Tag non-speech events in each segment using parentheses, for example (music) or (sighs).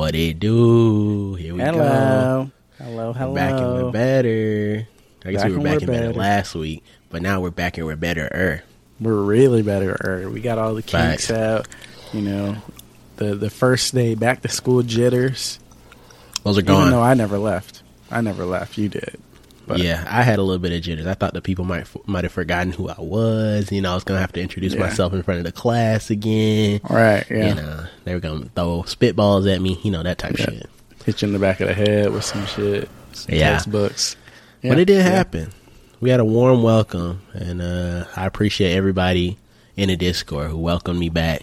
What it do? Here we Hello. go. Hello, hello. Hello. Back and we're better. I guess Back we were and back we're and better better. last week, but now we're back and we're better. Er. We're really better. Er. We got all the kinks Facts. out. You know, the the first day back to school jitters. Those are Even gone. though I never left. I never left. You did. But yeah, I had a little bit of jitters. I thought the people might might have forgotten who I was. You know, I was gonna have to introduce Yeah. myself in front of the class again. Right. Yeah. You know, they were gonna throw spitballs at me. You know that type Yeah. of shit. Hit you in the back of the head with some shit. Some Yeah. Textbooks. but it did Yeah. happen. We had a warm welcome, and uh, I appreciate everybody in the Discord who welcomed me back.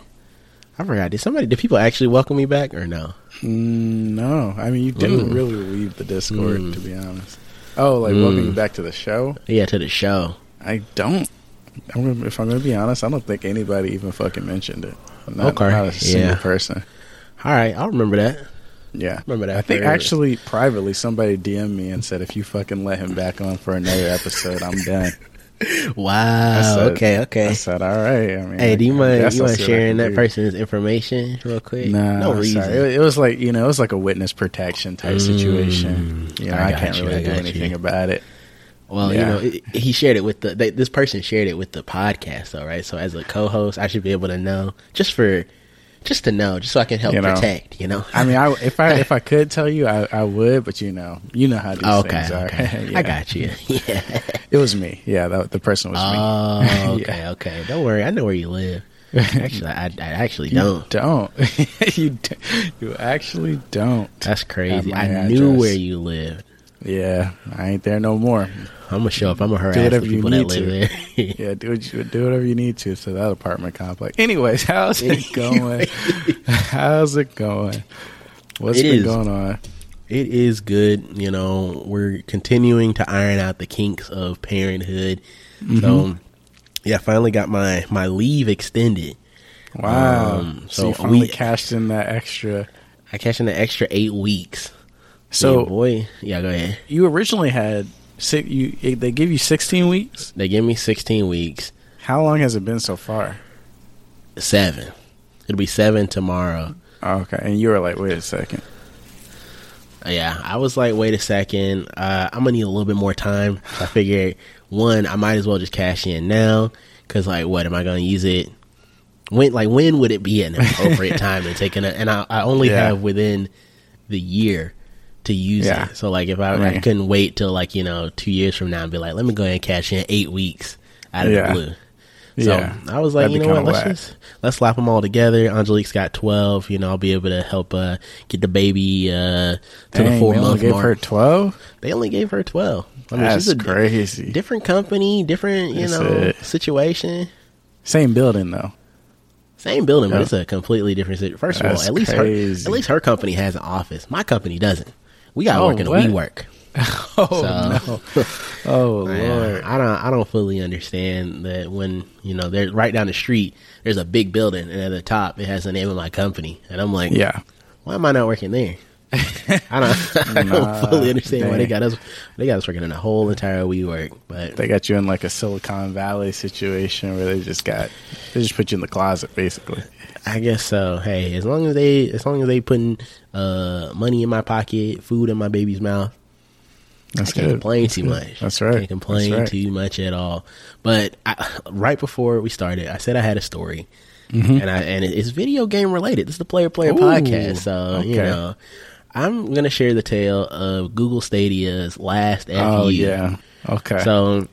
I forgot. Did somebody? Did people actually welcome me back or no? Mm, no, I mean you didn't Mm. really leave the Discord Mm. to be honest. Oh, like Mm. welcome back to the show? Yeah, to the show. I don't. I'm gonna, if I'm gonna be honest, I don't think anybody even fucking mentioned it. Not, Okay, not a single yeah. person. All right, I'll remember that. Yeah, Remember that I think forever. actually privately somebody DM'd me and said if you fucking let him back on for another episode, I'm done. (laughs) Wow. I said- okay. I Okay. said, all right. I mean, Hey, do you mind you mind I sharing that person's information real quick? Nah, no reason. It, it was like you know, it was like a witness protection type situation. Mm, You know, I I, can't you, really I do anything you. about it. Well, Yeah. you know, it, he shared it with the they, this person shared it with the podcast, though, right? So as a co-host, I should be able to know just for just to know, just so I can help You know. protect. You know, I mean, I, if I if I (laughs) could tell you, I, I would, but you know, you know how these okay, things are. okay, (laughs) Yeah. I got you. (laughs) Yeah. It was me. Yeah, that, the person was me. Oh, okay, Yeah. okay. Don't worry, I know where you live. Actually, I, I actually don't. You don't. you you actually don't. That's crazy. I knew where you lived. Yeah, I ain't there no more. I'm gonna show up. I'm gonna harass Do the whatever you people that need live to. there. (laughs) Yeah, do what you, do whatever you need to to that apartment complex. Anyways, (laughs) how's it going? how's it going? What's It been is. going on? It is good. You know, we're continuing to iron out the kinks of parenthood. Mm-hmm. So, yeah, I finally got my my leave extended. Wow. Um, so, so you finally we- cashed in that extra. I cashed in an extra eight weeks. So Yeah, boy, yeah, go ahead. you originally had six. You they give you sixteen weeks. They give me 16 weeks, How long has it been so far? seven. It'll be seven tomorrow. Oh, okay, and you were like, wait a second. Yeah, I was like, wait a second, uh, I'm gonna need a little bit more time. So I figured, one, I might as well just cash in now, because like, what am I gonna use it? When, like, when would it be an appropriate (laughs) time to take it? And I, I only Yeah. have within the year to use Yeah. it. So like, if I, I couldn't wait till like you know two years from now and be like, let me go ahead and cash in eight weeks out of Yeah. the blue. So Yeah. I was like, That'd you know what? Let's whack. just let's slap them all together. Angelique's got twelve. You know, I'll be able to help uh, get the baby uh, to the four month gave mark. her twelve. they only gave her twelve. I mean, That's she's a crazy. different company, different you That's know it. situation. Same building though. Same building, but it's a completely different situation. First of all, at least crazy. her at least her company has an office. My company doesn't. We got to Oh, work in a we work. (laughs) Oh So- no! (laughs) Oh lord! I don't I don't fully understand that when you know they're right down the street there's a big building and at the top it has the name of my company and I'm like Yeah, why am I not working there? (laughs) I don't (laughs) I don't fully understand why they got us they got us working in a whole entire WeWork but they got you in like a Silicon Valley situation where they just got they just put you in the closet basically. I guess so. Hey, as long as they as long as they putting uh money in my pocket, food in my baby's mouth, That's I can't good. complain too much. That's right. Can't complain right. too much at all. But I, right before we started, I said I had a story, Mhm. and I and it's video game related. This is the Player Player Ooh, podcast, so you know, I'm gonna share the tale of Google Stadia's last FU. Oh yeah. Okay. So,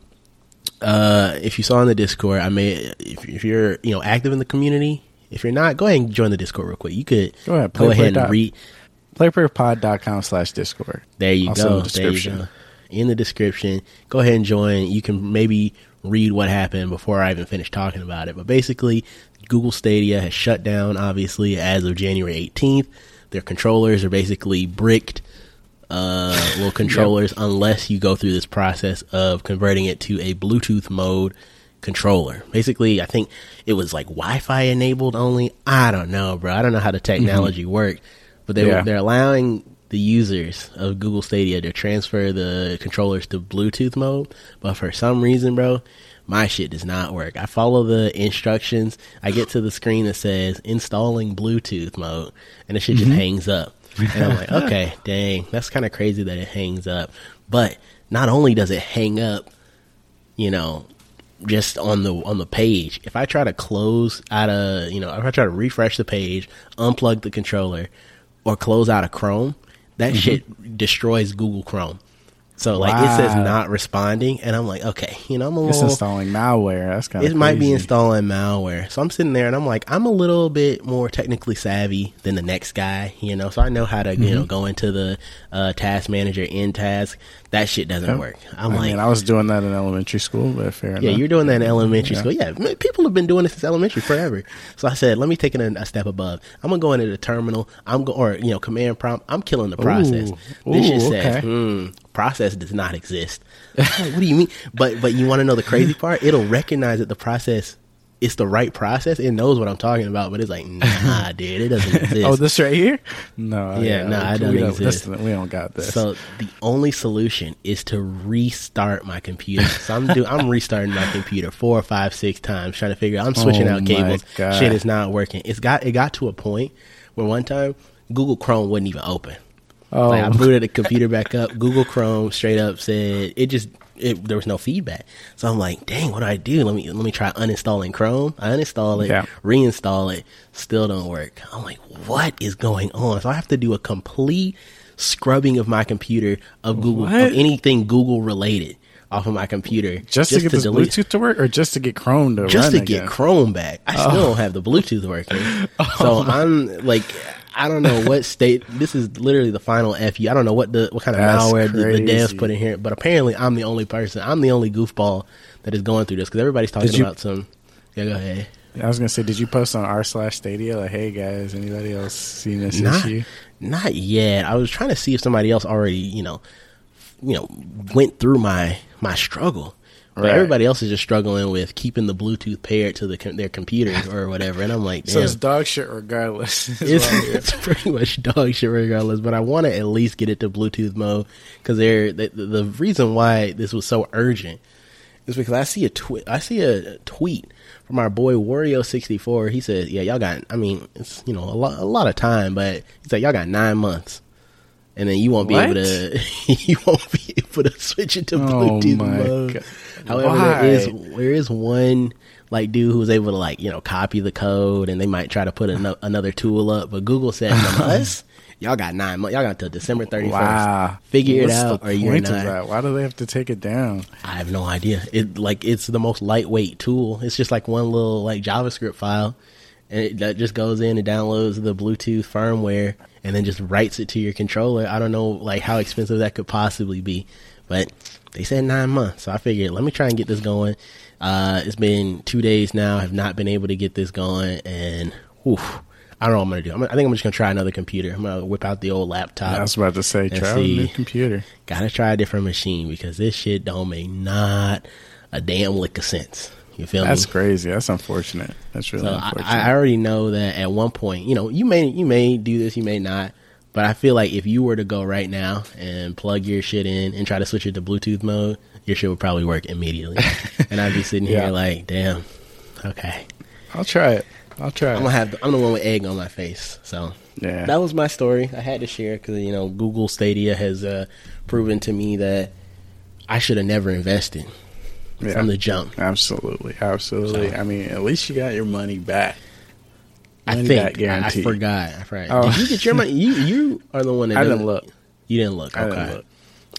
uh, if you saw in the Discord, I made if, if you're you know active in the community. If you're not, go ahead and join the Discord real quick. You could Go ahead, go play- play ahead dot- and read. playerplayerpod.com slash discord. There you Also go. in the description. go. In the description. Go ahead and join. You can maybe read what happened before I even finish talking about it. But basically, Google Stadia has shut down, obviously, as of January 18th. Their controllers are basically bricked uh, (laughs) little controllers unless you go through this process of converting it to a Bluetooth mode controller. Basically, I think it was like Wi-Fi enabled only. I don't know, bro. I don't know how the technology worked, but they Mm-hmm. Yeah. they're allowing the users of Google Stadia to transfer the controllers to Bluetooth mode, but for some reason, bro, my shit does not work. I follow the instructions. I get to the screen that says installing Bluetooth mode, and the shit Mm-hmm. just hangs up. And I'm like, (laughs) okay, dang, that's kind of crazy that it hangs up. But not only does it hang up, you know, just on the on the page. If I try to close out a, you know, if I try to refresh the page, unplug the controller, or close out of Chrome, that mm-hmm. shit destroys Google Chrome. So like wow. it says not responding, and I'm like, okay, you know, I'm a it's little installing malware. That's kind of it might be installing malware. So I'm sitting there and I'm like, I'm a little bit more technically savvy than the next guy, you know. So I know how to mm-hmm. you know go into the uh, task manager in task. That shit doesn't work. I'm I like, mean, I was doing that in elementary school, but fair yeah, enough. Yeah, you're doing that in elementary yeah. school. Yeah, people have been doing this since elementary forever. So I said, let me take it a, a step above. I'm gonna go into the terminal. I'm go or you know command prompt. I'm killing the process. Ooh. This okay. says, hmm, process does not exist. (laughs) what do you mean? But but you want to know the crazy part? It'll recognize that the process is the right process. It knows what I'm talking about, but it's like, nah, (laughs) dude, it doesn't (laughs) oh, exist. oh, this right here? No, yeah, yeah nah, it doesn't don't, exist. we don't got this. So the only solution is to restart my computer. So I'm do I'm restarting my computer four, five, six times, trying to figure. out I'm switching oh out cables. Shit is not working. It's got it got to a point where one time Google Chrome wouldn't even open. Oh. Like I oh. booted the computer back up. Google Chrome straight up said it just it, there was no feedback. So I'm like, dang, what do I do? Let me let me try uninstalling Chrome. I uninstall it, yeah. reinstall it, still don't work. I'm like, what is going on? So I have to do a complete scrubbing of my computer of Google what? of anything Google related off of my computer just, just to get to this delete. Bluetooth to work, or just to get Chrome to just to again? get Chrome back. I oh. still don't have the Bluetooth working, (laughs) oh. so I'm like, I don't know what state. This is literally the final fu. I don't know what the what kind of That's malware the, the, devs put in here, but apparently I'm the only person. I'm the only goofball that is going through this because everybody's talking you, about some. Yeah, go ahead. I was gonna say, did you post on r slash Stadia like, "Hey guys, anybody else seen this not, issue?" Not yet. I was trying to see if somebody else already, you know, you know, went through my my struggle. Right. everybody else is just struggling with keeping the Bluetooth paired to the, their computers or whatever. And I'm like, Damn. so it's dog shit regardless. (laughs) It's, it's, pretty much dog shit regardless. But I want to at least get it to Bluetooth mode because they're the, the, reason why this was so urgent is because I see a tweet. I see a tweet from our boy Wario64. He says, "Yeah, y'all got. I mean, it's you know a lot a lot of time, but he's like y'all got nine months." And then you won't be what? able to (laughs) you won't be able to switch it to oh Bluetooth oh mode. God. However, Why? there is there is one like dude who's able to like you know copy the code, and they might try to put an- (laughs) another tool up. But Google said (laughs) us, y'all got nine months. Y'all got till December thirty first. Wow. Figure What's it out, or you're not. Why do they have to take it down? I have no idea. It like it's the most lightweight tool. It's just like one little like JavaScript file, and it, that just goes in and downloads the Bluetooth firmware, and then just writes it to your controller. I don't know like how expensive that could possibly be, but they said nine months. So I figured, let me try and get this going. Uh, it's been two days now. I have not been able to get this going, and whew, I don't know what I'm gonna do. I'm, i think I'm just gonna try another computer. I'm gonna whip out the old laptop. I was about to say, try a new computer. Gotta try a different machine because this shit don't make not a damn lick of sense. You feel me? That's me? crazy. That's unfortunate. That's really so unfortunate. I, I already know that at one point, you know, you may you may do this, you may not. But I feel like if you were to go right now and plug your shit in and try to switch it to Bluetooth mode, your shit would probably work immediately. (laughs) and I'd be sitting yeah. here like, damn, okay. I'll try it. I'll try. It. I'm gonna have. I'm the one with egg on my face. So yeah, that was my story. I had to share because you know Google Stadia has uh, proven to me that I should have never invested yeah. from the jump. Absolutely, absolutely. So, I mean, at least you got your money back. I think I forgot. I forgot. Oh. Did you get your money? You you are the one that (laughs) I didn't look. You didn't look. Okay. I, didn't look.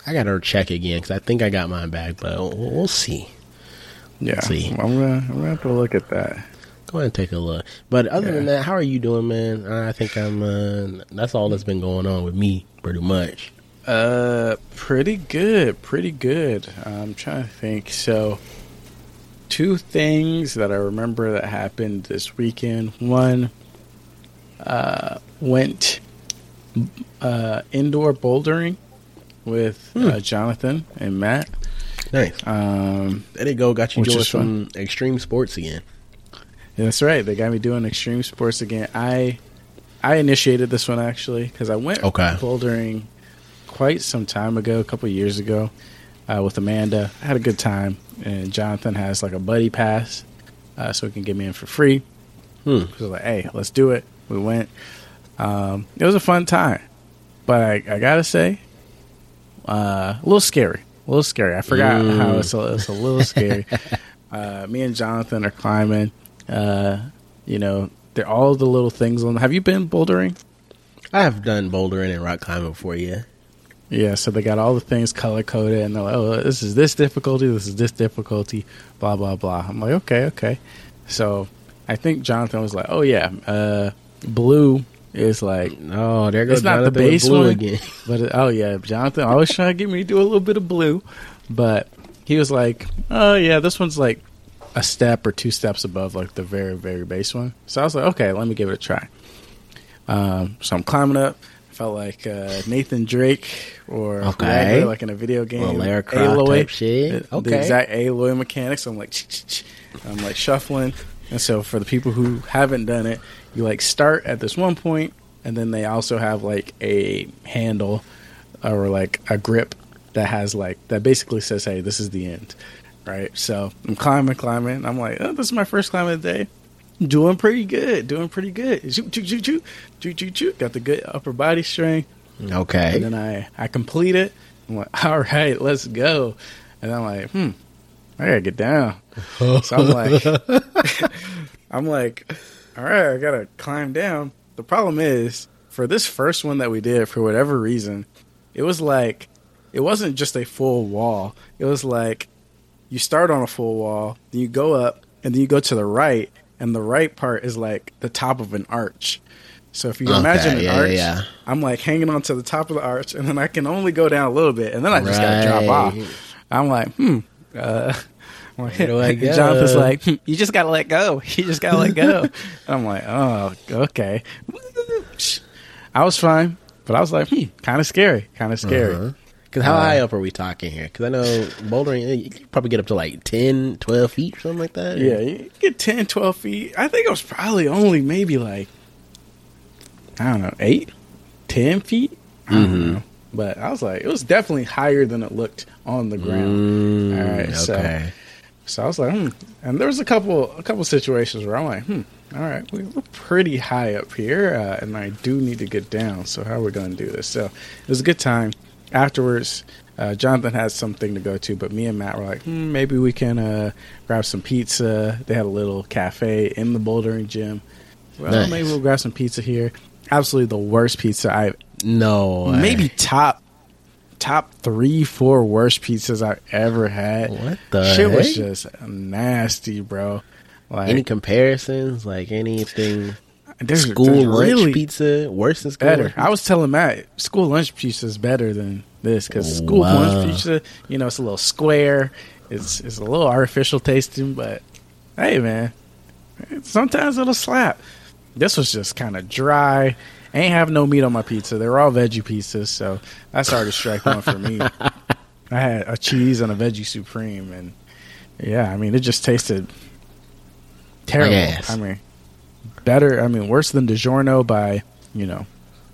I got to check again because I think I got mine back, but we'll, we'll see. Yeah, see. I'm gonna I'm gonna have to look at that. Go ahead and take a look. But other yeah. than that, how are you doing, man? I think I'm. Uh, that's all that's been going on with me, pretty much. Uh, pretty good, pretty good. I'm trying to think. So, two things that I remember that happened this weekend. One, uh, went uh, indoor bouldering with hmm. uh, Jonathan and Matt. Nice. Um, there you go. Got you doing some fun. extreme sports again. That's right. They got me doing extreme sports again. I I initiated this one actually because I went okay. bouldering quite some time ago, a couple years ago, uh, with Amanda. I had a good time, and Jonathan has like a buddy pass, uh, so he can get me in for free. Hmm. So like, hey, let's do it. We went. Um, it was a fun time. but I, I gotta say, uh, a little scary. A little scary. I forgot Mm. how it's a, it's a little scary. (laughs) uh, me and Jonathan are climbing. Uh, you know, they're all the little things on. Have you been bouldering? I have done bouldering and rock climbing before, yeah. Yeah, so they got all the things color coded, and they're like, "Oh, this is this difficulty, this is this difficulty, blah blah blah." I'm like, "Okay, okay." So I think Jonathan was like, "Oh yeah, uh, blue is like, Oh, there goes It's not the base blue one. again. (laughs) but it- oh yeah, Jonathan always trying to get me to do a little bit of blue, but he was like, "Oh yeah, this one's like a step or two steps above like the very very base one." So I was like, "Okay, let me give it a try." Um, so I'm climbing up. Felt like uh, Nathan Drake or Okay. like in a video game. Little Lara Croft type shit. The- Okay. The exact Aloy mechanics. I'm like, I'm like shuffling. And so for the people who haven't done it, you like start at this one point, and then they also have like a handle or like a grip that has like that basically says, "Hey, this is the end." Right. So I'm climbing, climbing. I'm like, oh, this is my first climb of the day. Doing pretty good. Doing pretty good. Shoot, shoot, shoot, shoot, shoot, shoot, shoot. Got the good upper body strength. Okay. And then I, I complete it. I'm like, (laughs) all right, let's go. And I'm like, hmm, I gotta get down. so I'm like, (laughs) I'm like, all right, I gotta climb down. The problem is, for this first one that we did, for whatever reason, it was like, it wasn't just a full wall. It was like, you start on a full wall, then you go up, and then you go to the right, and the right part is like the top of an arch. So if you Okay, imagine an yeah, arch, yeah. I'm like hanging on to the top of the arch, and then I can only go down a little bit, and then I just gotta drop off. I'm like, hmm. Uh, I'm (laughs) like, do I (laughs) go? Jonathan's like, hmm, you just gotta let go. (laughs) You just gotta let go. I'm like, oh, okay. I was fine, but I was like, hmm, kind of scary, kind of scary. Because Uh-huh. how Uh, high up are we talking here? Because I know bouldering, eh, you could probably get up to like 10, 12 feet or something like that. Yeah, you get 10, 12 feet. I think it was probably only maybe like, I don't know, 8, 10 feet? I don't Mhm. know. But I was like, it was definitely higher than it looked on the ground. Mm, All right, so- okay. So I was like, hmm. And there was a couple, a couple situations where I'm like, hmm, all right, we- we're pretty high up here, uh, and I do need to get down. So how are we going to do this? So it was a good time. Afterwards, uh, Jonathan had something to go to, but me and Matt were like, hmm, maybe we can uh, grab some pizza. They had a little cafe in the bouldering gym. Well, Nice. maybe we'll grab some pizza here. Absolutely the worst pizza I've No. way. maybe top top three, four worst pizzas I've ever had. What the shit was just nasty, bro. Like Any comparisons? Like anything? There's, school there's lunch really pizza worse than school better. lunch I was telling Matt, school lunch pizza is better than this because school Wow. lunch pizza, you know, it's a little square. It's it's a little artificial tasting, but hey, man, sometimes it'll slap. This was just kind of dry. Ain't have no meat on my pizza. They were all veggie pizzas, so that's already strike one for me. I had a cheese and a veggie supreme, and yeah, I mean, it just tasted terrible. I mean, better. I mean, worse than DiGiorno by you know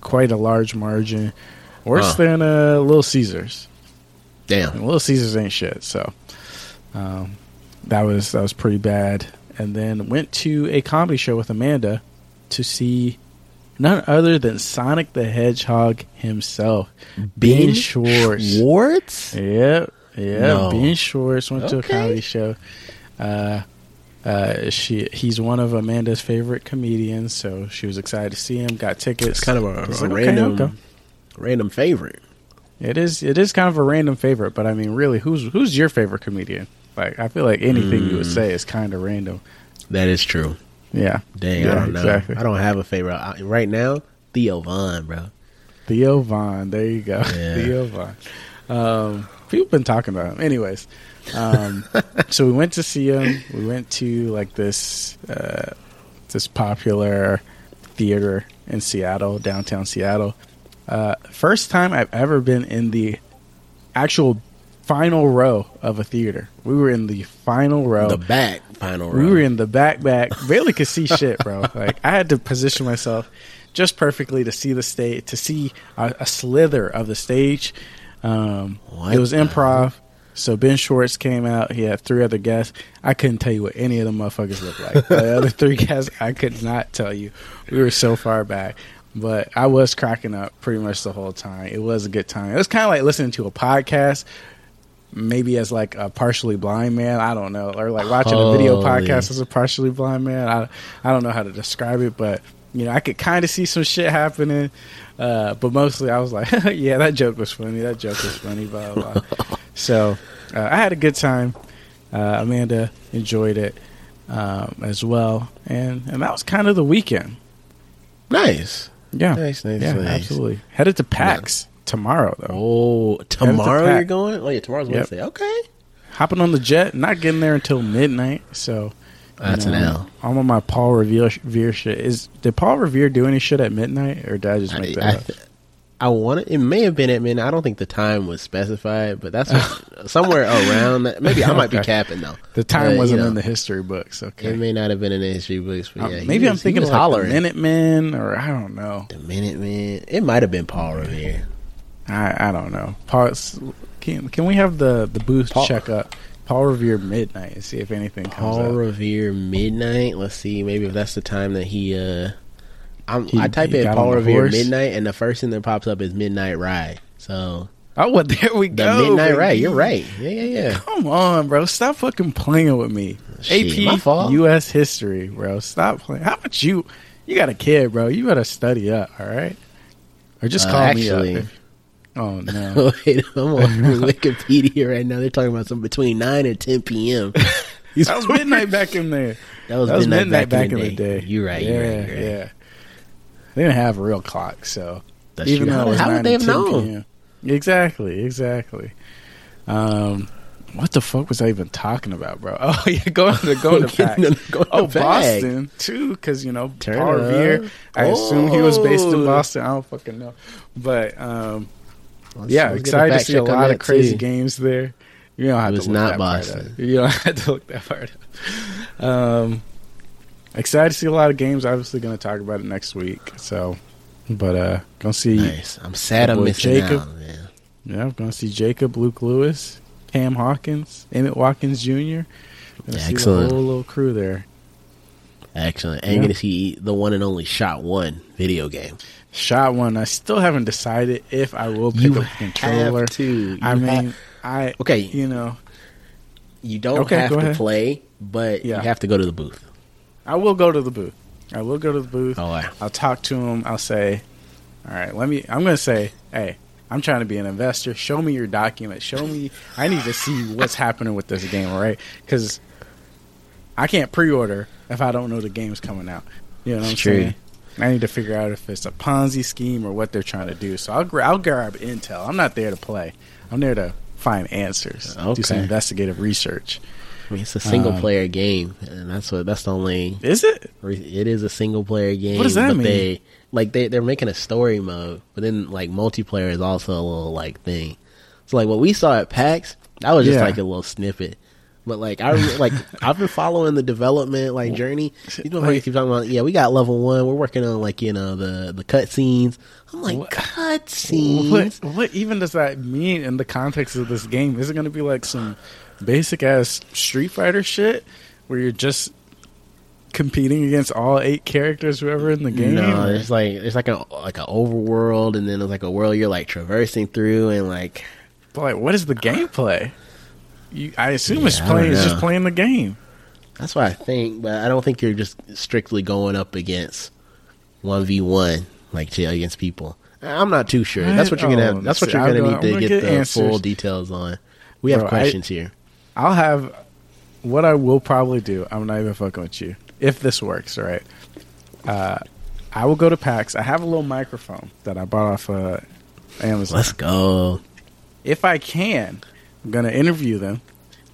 quite a large margin. Worse Huh. than uh, Little Caesars. Damn. And Little Caesars ain't shit. So um, that was that was pretty bad. And then went to a comedy show with Amanda to see none other than Sonic the Hedgehog himself, Ben Schwartz. Schwartz? Yep, yep. No. Ben Schwartz went to a comedy show. Uh, uh, she he's one of Amanda's favorite comedians, so she was excited to see him. Got tickets. It's kind of a, a like, random, okay. random favorite. It is. It is kind of a random favorite, but I mean, really, who's who's your favorite comedian? Like, I feel like anything you would Mm. say is kind of random. That is true. Yeah. Dang, Yeah, I don't know. exactly. I don't have a favorite I- right now. Theo Von, bro. Theo Von. There you go. (laughs) Yeah. Theo Von. Um, people have been talking about him. Anyways, um, (laughs) so we went to see him. We went to like this uh, this popular theater in Seattle, downtown Seattle. Uh, first time I've ever been in the actual final row of a theater. We were in the final row. The back final row. We were in the back back, barely could see shit, bro. (laughs) Like I had to position myself just perfectly to see the stage, to see a, a slither of the stage. Um, it was improv. So Ben Schwartz came out. He had three other guests. I couldn't tell you what any of the motherfuckers looked like. the other (laughs) three guys, I could not tell you. We were so far back. but I was cracking up pretty much the whole time. It was a good time. It was kind of like listening to a podcast, maybe as like a partially blind man. I don't know, or like watching a video podcast as a partially blind man. I I don't know how to describe it, but you know, I could kind of see some shit happening. Uh, but mostly, I was like, (laughs) yeah, that joke was funny. That joke was funny. Blah blah. blah. so uh, I had a good time. Uh, Amanda enjoyed it um, as well, and and that was kind of the weekend. Nice. Yeah, Nice, nice, yeah, nice. absolutely. Headed to PAX tomorrow though. Oh, tomorrow pack. you're going? Oh yeah, tomorrow's Yep. Wednesday. Okay. Hopping on the jet, not getting there until midnight. So you That's an L. I'm on my Paul Revere, Revere shit. Is did Paul Revere do any shit at midnight, or did I just make I, that I, up? I want it. It may have been at midnight. I don't think the time was specified, but that's what, (laughs) somewhere around that. Maybe I might be capping though. The time But, wasn't know, in the history books. Okay, It may not have been in the history books, but Uh, yeah, he maybe I'm thinking was of like hollering. the Minutemen, or I don't know. The Minute Man. It might have been Paul Revere. I I don't know. Paul, can can we have the the booth Paul- check up Paul Revere midnight and see if anything comes Paul up? Revere midnight. Let's see. Maybe if that's the time that he. uh I'm, He- I type in got Paul Revere horse? midnight, and the first thing that pops up is Midnight Ride. So Oh, well, (laughs) there we the go. Midnight baby. Ride. You're right. Yeah, yeah, yeah. Come on, bro. Stop fucking playing with me. Shit, my AP fault. U.S. history, bro. Stop playing. How about you? You got a kid, bro. You better study up, all right? Or just Uh, call actually- me up. Oh (laughs) no. Wait, I'm on (laughs) Wikipedia right now. They're talking about something between nine and ten p.m. (laughs) that was midnight back in there. That was, That was midnight, midnight back, in the day. You're right. Yeah, you're right. You're right. yeah. They didn't have a real clock, so That's even true. though How, it was how would they have known? PM. Exactly, exactly. Um, what the fuck was I even talking about, bro? Oh yeah, going to going to Oh. Boston too, because you know Turn Paul Revere. I assume he was based in Oh. Boston. I don't fucking know, but um, Let's- yeah, let's excited to see a lot of crazy too. games there. You don't have It was to look not that part Boston. up. (laughs) You don't have to look that part up. Um, excited to see a lot of games. Obviously, going to talk about it next week. So, but uh, gonna see. Nice. I'm sad I'm missing Jacob. out, man. Yeah, I'm gonna see Jacob, Luke Lewis, Cam Hawkins, Emmett Watkins Jr. Gonna see Excellent. the whole little crew there. Excellent. And Yeah. going to see the one and only Shot One video game. Shot one. I still haven't decided if I will pick You up the controller. to. I mean, have- I okay, you know, you don't Okay, have to ahead. play, but Yeah. you have to go to the booth. I will go to the booth. I will go to the booth. Oh, wow. I'll talk to him. I'll say, all right, let me. I'm gonna say, hey, I'm trying to be an investor. Show me your document. Show me. I need to see what's happening with this game, right? Because I can't pre-order if I don't know the game's coming out. You know what I'm true. saying? I need to figure out if it's a Ponzi scheme or what they're trying to do. So I'll gra- I'll grab intel. I'm not there to play. I'm there to find answers. Do some investigative research. I mean, it's a single Um, player game, and that's what that's the only. Is it? It is a single player game. What does that but mean? They like they they're making a story mode, but then like multiplayer is also a little like thing. So like what we saw at PAX, that was just Yeah. like a little snippet. But like I like (laughs) I've been following the development like journey. These motherfuckers Like- keep talking about yeah we got level one. We're working on like you know the the cut scenes. I'm like What- cut scenes. What what even does that mean in the context of this game? Is it going to be like some basic ass Street Fighter shit where you're just competing against all eight characters, whoever in the game? No, it's like it's like a like an overworld, and then it's like a world you're like traversing through, and like But like, what is the gameplay? You, I assume it's Yeah, I don't playing. It's just playing the game. That's what I think, but I don't think you're just strictly going up against one v one like to against people. I'm not too sure. That's what you're gonna Oh, have. That's what you're gonna gonna- need to get, get the answers. full details on. We have Bro, I- questions here. I'll have what I will probably do. I'm not even fucking with you. If this works, all right. Uh, I will go to PAX. I have a little microphone that I bought off uh, Amazon. Let's go. if I can, I'm going to interview them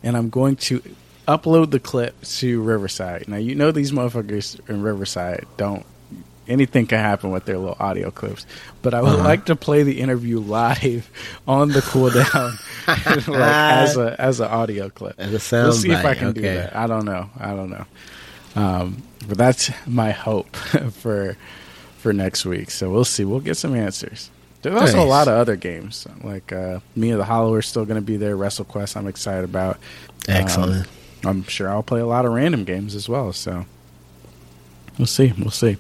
and I'm going to upload the clip to Riverside. Now, you know these motherfuckers in Riverside don't. Anything can happen with their little audio clips, but I would Uh-huh. like to play the interview live (laughs) on the cooldown, (laughs) like as a as an audio clip. As a sound We'll see if I bite, can do that. I don't know. I don't know. Um, but that's my hope (laughs) for for next week. So we'll see. We'll get some answers. There's also a lot of other games like uh, Mina the Hollower are still going to be there. WrestleQuest, I'm excited about. Excellent. Um, I'm sure I'll play a lot of random games as well. So we'll see. We'll see.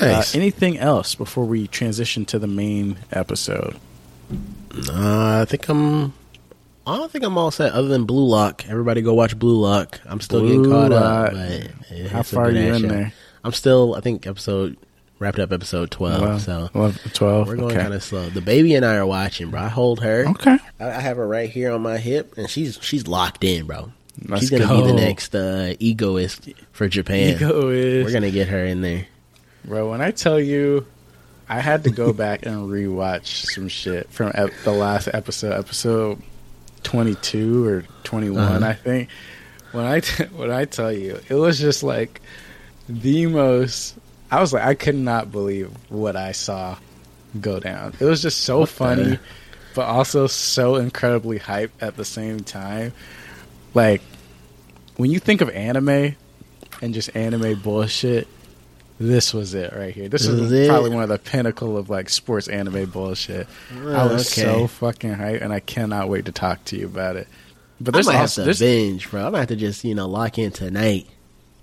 Nice. Uh, anything else before we transition to the main episode? Uh, I think I'm. I don't think I'm all set. Other than Blue Lock, everybody go watch Blue Lock. I'm still Blue getting caught Lock. up. But How far are you in there? I'm still. I think episode wrapped up episode twelve. Well, so 11, 12. we're going okay. kind of slow. The baby and I are watching, bro. I hold her. Okay. I, I have her right here on my hip, and she's she's locked in, bro. Let's she's gonna go. be the next uh, egoist for Japan. Ego is. We're gonna get her in there. Bro, when I tell you, I had to go (laughs) back and rewatch some shit from ep- the last episode, episode twenty-two or 21 Uh-huh. I think. When I t- (laughs) when I tell you, it was just like the most. I was like, I could not believe what I saw go down. It was just so What the- funny, but also so incredibly hype at the same time. Like when you think of anime and just anime bullshit, this was it right here. This is is probably one of the pinnacle of like sports anime bullshit. I was okay. so fucking hyped, and I cannot wait to talk to you about it. But I there's might have also to binge, bro. I'm gonna have to just you know lock in tonight.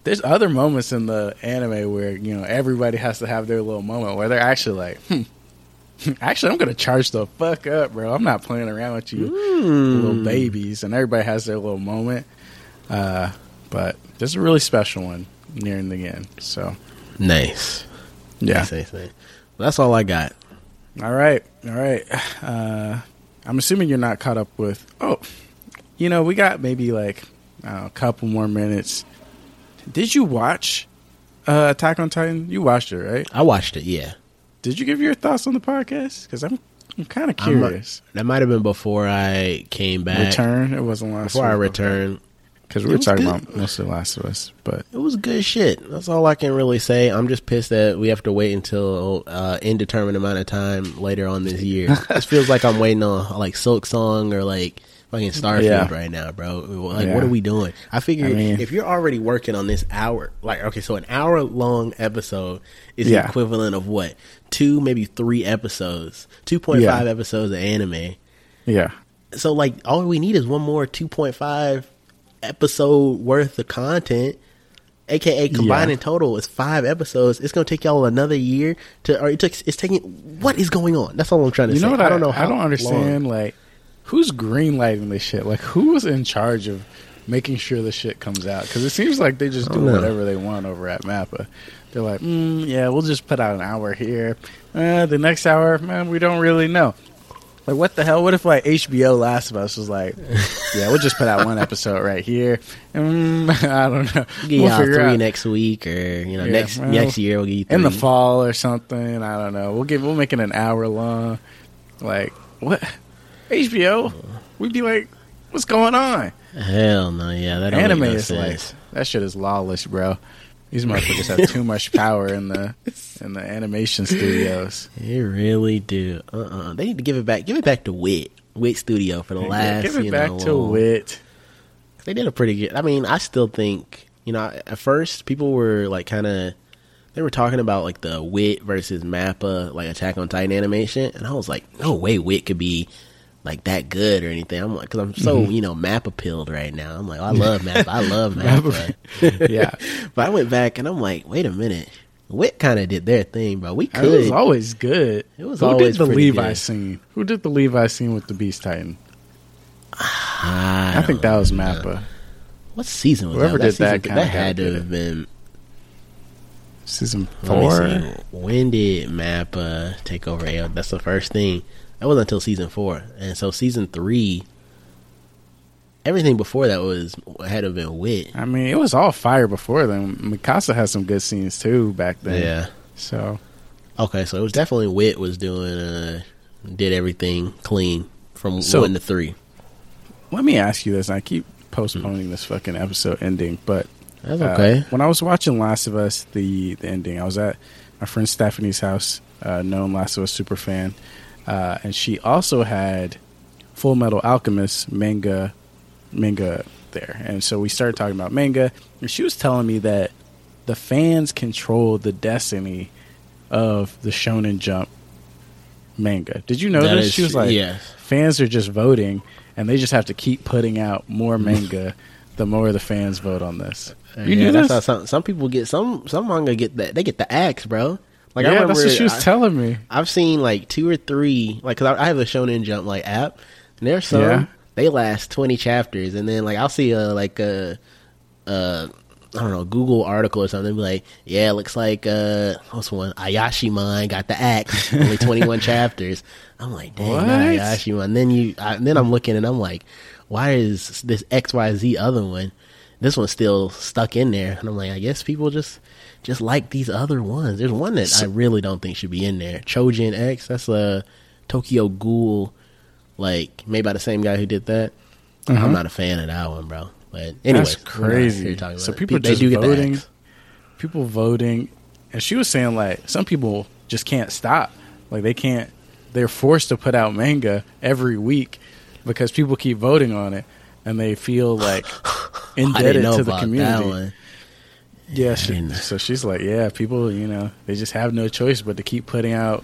There's other moments in the anime where you know everybody has to have their little moment where they're actually like, hmm, actually I'm gonna charge the fuck up, bro. I'm not playing around with you Hmm. little babies, and everybody has their little moment. Uh, but this is a really special one nearing the end. So Nice. yeah, Nice, nice, nice. That's all I got. All right, all right. Uh, I'm assuming you're not caught up with. Oh, you know, we got maybe like know, a couple more minutes. Did you watch uh, Attack on Titan? You watched it, right? I watched it. Yeah, Did you give your thoughts on the podcast? Because I'm, I'm kind of curious. that might have been before I came back. Return? It wasn't last. Before I returned, because we were talking good. about most of Last of Us, but it was good shit. That's all I can really say. I'm just pissed that we have to wait until uh, indeterminate amount of time later on this year. (laughs) this feels like I'm waiting on like Silksong or like fucking Starfield Yeah. right now, bro. Like, Yeah. what are we doing? I figure I mean- if you're already working on this hour, like, okay, so an hour long episode is Yeah. the equivalent of what? Two, maybe three episodes, 2.5 Yeah. episodes of anime. yeah, So, like, all we need is one more 2.5 episode worth of content. AKA combined Yeah. in total is five episodes. It's gonna take y'all another year to, or it took, it's taking. What is going on? That's all I'm trying to you say. know what? I don't know. I don't long. understand. Like, who's greenlighting this shit? Like, who was in charge of making sure the shit comes out? Because it seems like they just do know. whatever they want over at Mappa. They're like, mm, yeah, we'll just put out an hour here. Uh, the next hour, man, we don't really know. Like, what the hell? What if like HBO Last of Us was like, (laughs) yeah, we'll just put out one episode right here. Mm, (laughs) I don't know. Give We'll y'all three out- next week, or you know, Yeah, next well, next year we'll give you three. in the fall or something. I don't know. We'll give we'll make it an hour long. Like what? HBO? We'd be like, what's going on? Hell no, yeah, that don't Anime make no is sense. like that shit is lawless, bro. These motherfuckers have too much power in the in the animation studios. They really do. Uh, uh they need to give it back. Give it back to Wit, Wit Studio for the last. Give it you back know, to wit. They did a pretty good. I mean, I still think you know. At first, people were like kind of they were talking about like the Wit versus Mappa, like Attack on Titan animation, and I was like, no way, Wit could be like that good or anything. I'm like, because I'm so Mm-hmm. you know Mappa pilled right now. I'm like, I love Mappa. I love Mappa. Yeah. (laughs) but I went back and I'm like, wait a minute. Wit kind of did their thing, but We It could. was always good. It was Who always did the Levi good. scene? Who did the Levi scene with the Beast Titan? (sighs) I, I think that was. Mappa. What season was Whoever that? did that season- that had to have been Season four. When did Mappa take over AO? That's the first thing. That wasn't until season four, and so season three. Everything before that was had to have been Wit. I mean, it was all fire before then. Mikasa had some good scenes too back then. Yeah. So Okay, so it was definitely Wit was doing uh did everything clean from So- one to three. let me ask you this. I keep postponing this fucking episode ending, but That's uh, okay. when I was watching Last of Us, the the ending, I was at my friend Stephanie's house, uh, known Last of Us super fan, uh, and she also had Fullmetal Alchemist manga manga there, and so we started talking about manga, and she was telling me that the fans control the destiny of the Shonen Jump manga. Did you know That this? is She was like, Yes. fans are just voting, and they just have to keep putting out more (laughs) manga. The more the fans vote on this. You yeah, that's this? how some some people get some some manga get that they get the axe, bro. Like yeah, I remember, that's what she was I, telling me. I've seen like two or three, like because I, I have a Shonen Jump like app, and there's some Yeah. they last twenty chapters, and then like I'll see a like a, uh don't know Google article or something be like, yeah, looks like uh what's one Ayashimon got the axe, only (laughs) twenty one chapters. I'm like, dang? Ayashimon. Then you, I, and then I'm looking and I'm like, why is this X Y Z other one? This one's still stuck in there, and I'm like, I guess people just just like these other ones. There's one that I really don't think should be in there. Chojin X. That's a Tokyo Ghoul, like made by the same guy who did that. Uh-huh. I'm not a fan of that one, bro. But anyway, That's crazy. Talking So people they just do voting. People voting, and she was saying like some people just can't stop. Like they can't. They're forced to put out manga every week because people keep voting on it, and they feel like (laughs) indebted to the community. Yeah, she, so she's like, yeah, people, you know, they just have no choice but to keep putting out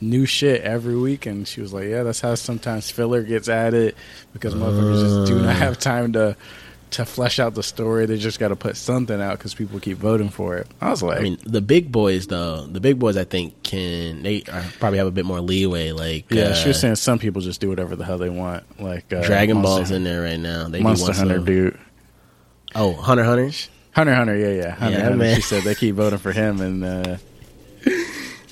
new shit every week. And she was like, yeah, that's how sometimes filler gets added because motherfuckers just do Uh. not have time to to flesh out the story. They just got to put something out because people keep voting for it. I was like, I mean, the big boys though. The big boys, I think, can they are, probably have a bit more leeway. Like, yeah, uh, she was saying some people just do whatever the hell they want. Like uh, Dragon Monster, Ball's in there right now. They Monster Hunter dude. Oh, Hunter Hunter. Hunter Hunter, yeah, yeah, Hunter Yeah, Hunter. man. She said they keep voting for him, and uh, (laughs)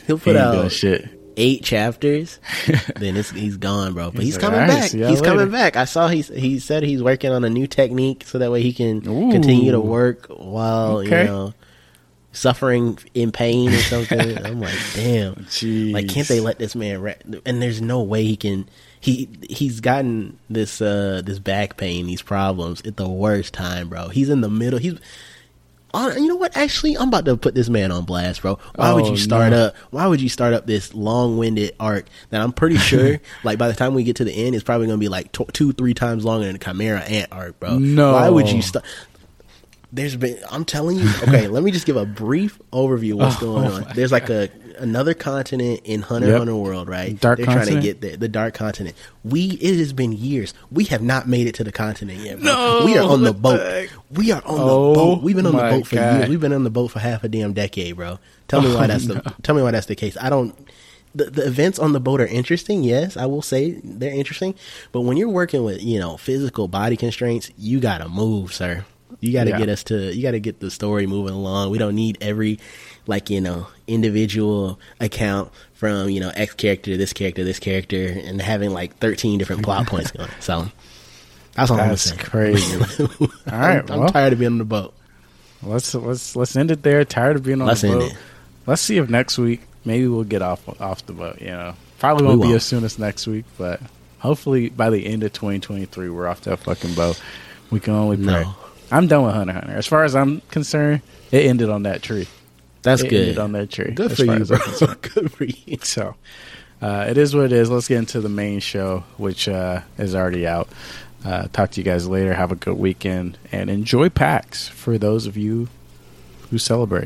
He'll he put doing out shit. Eight chapters, (laughs) then it's, he's gone, bro. But he's, He's coming "All right, back. He's coming later." back. I saw he he said he's working on a new technique so that way he can continue to work while Okay. you know suffering in pain or something. (laughs) I'm like, damn. Jeez. Like, can't they let this man? Ra- and there's no way he can. He he's gotten this uh this back pain, these problems at the worst time, bro. He's in the middle. He's. You know what? Actually, I'm about to put this man on blast, bro. Why would Oh, you start no. up? Why would you start up this long-winded arc that I'm pretty (laughs) sure, like by the time we get to the end, it's probably going to be like t- two, three times longer than the Chimera Ant arc, bro. No. Why would you start? There's been. I'm telling you. Okay, (laughs) let me just give a brief overview of what's Oh, going oh on. There's like a another continent in Hunter Yep. Hunter World, right? Dark They're trying to get there. The dark continent. We. It has been years. We have not made it to the continent yet. Bro. No, we are on the the boat. we are on Oh, the boat. We've been on the boat for God. years. We've been on the boat for half a damn decade, bro. Tell me oh, why Oh, that's no. the. Tell me why that's the case. I don't. The, the events on the boat are interesting. Yes, I will say they're interesting. But when you're working with you know physical body constraints, you gotta move, sir. You gotta Yeah. get us to. You gotta get the story moving along. We don't need every like you know individual account from you know X character to this character, this character, and having like 13 different plot (laughs) points going. So that's all That's (laughs) I'm saying. crazy. All right, I'm, I'm well. tired of being on the boat. Let's let's let's end it there. Tired of being on Let's the end boat. it. Let's see if next week maybe we'll get off off the boat. You know, probably won't be won't. as soon as next week, but hopefully by the end of 2023 we're off that fucking boat. We can only pray. No. I'm done with Hunter Hunter. As far as I'm concerned, it ended on that tree. That's it good. ended on that tree. Good for you, bro. (laughs) Good for you. So uh, it is what it is. Let's get into the main show, which uh, is already out. Uh, talk to you guys later. Have a good weekend and enjoy PAX for those of you who celebrate.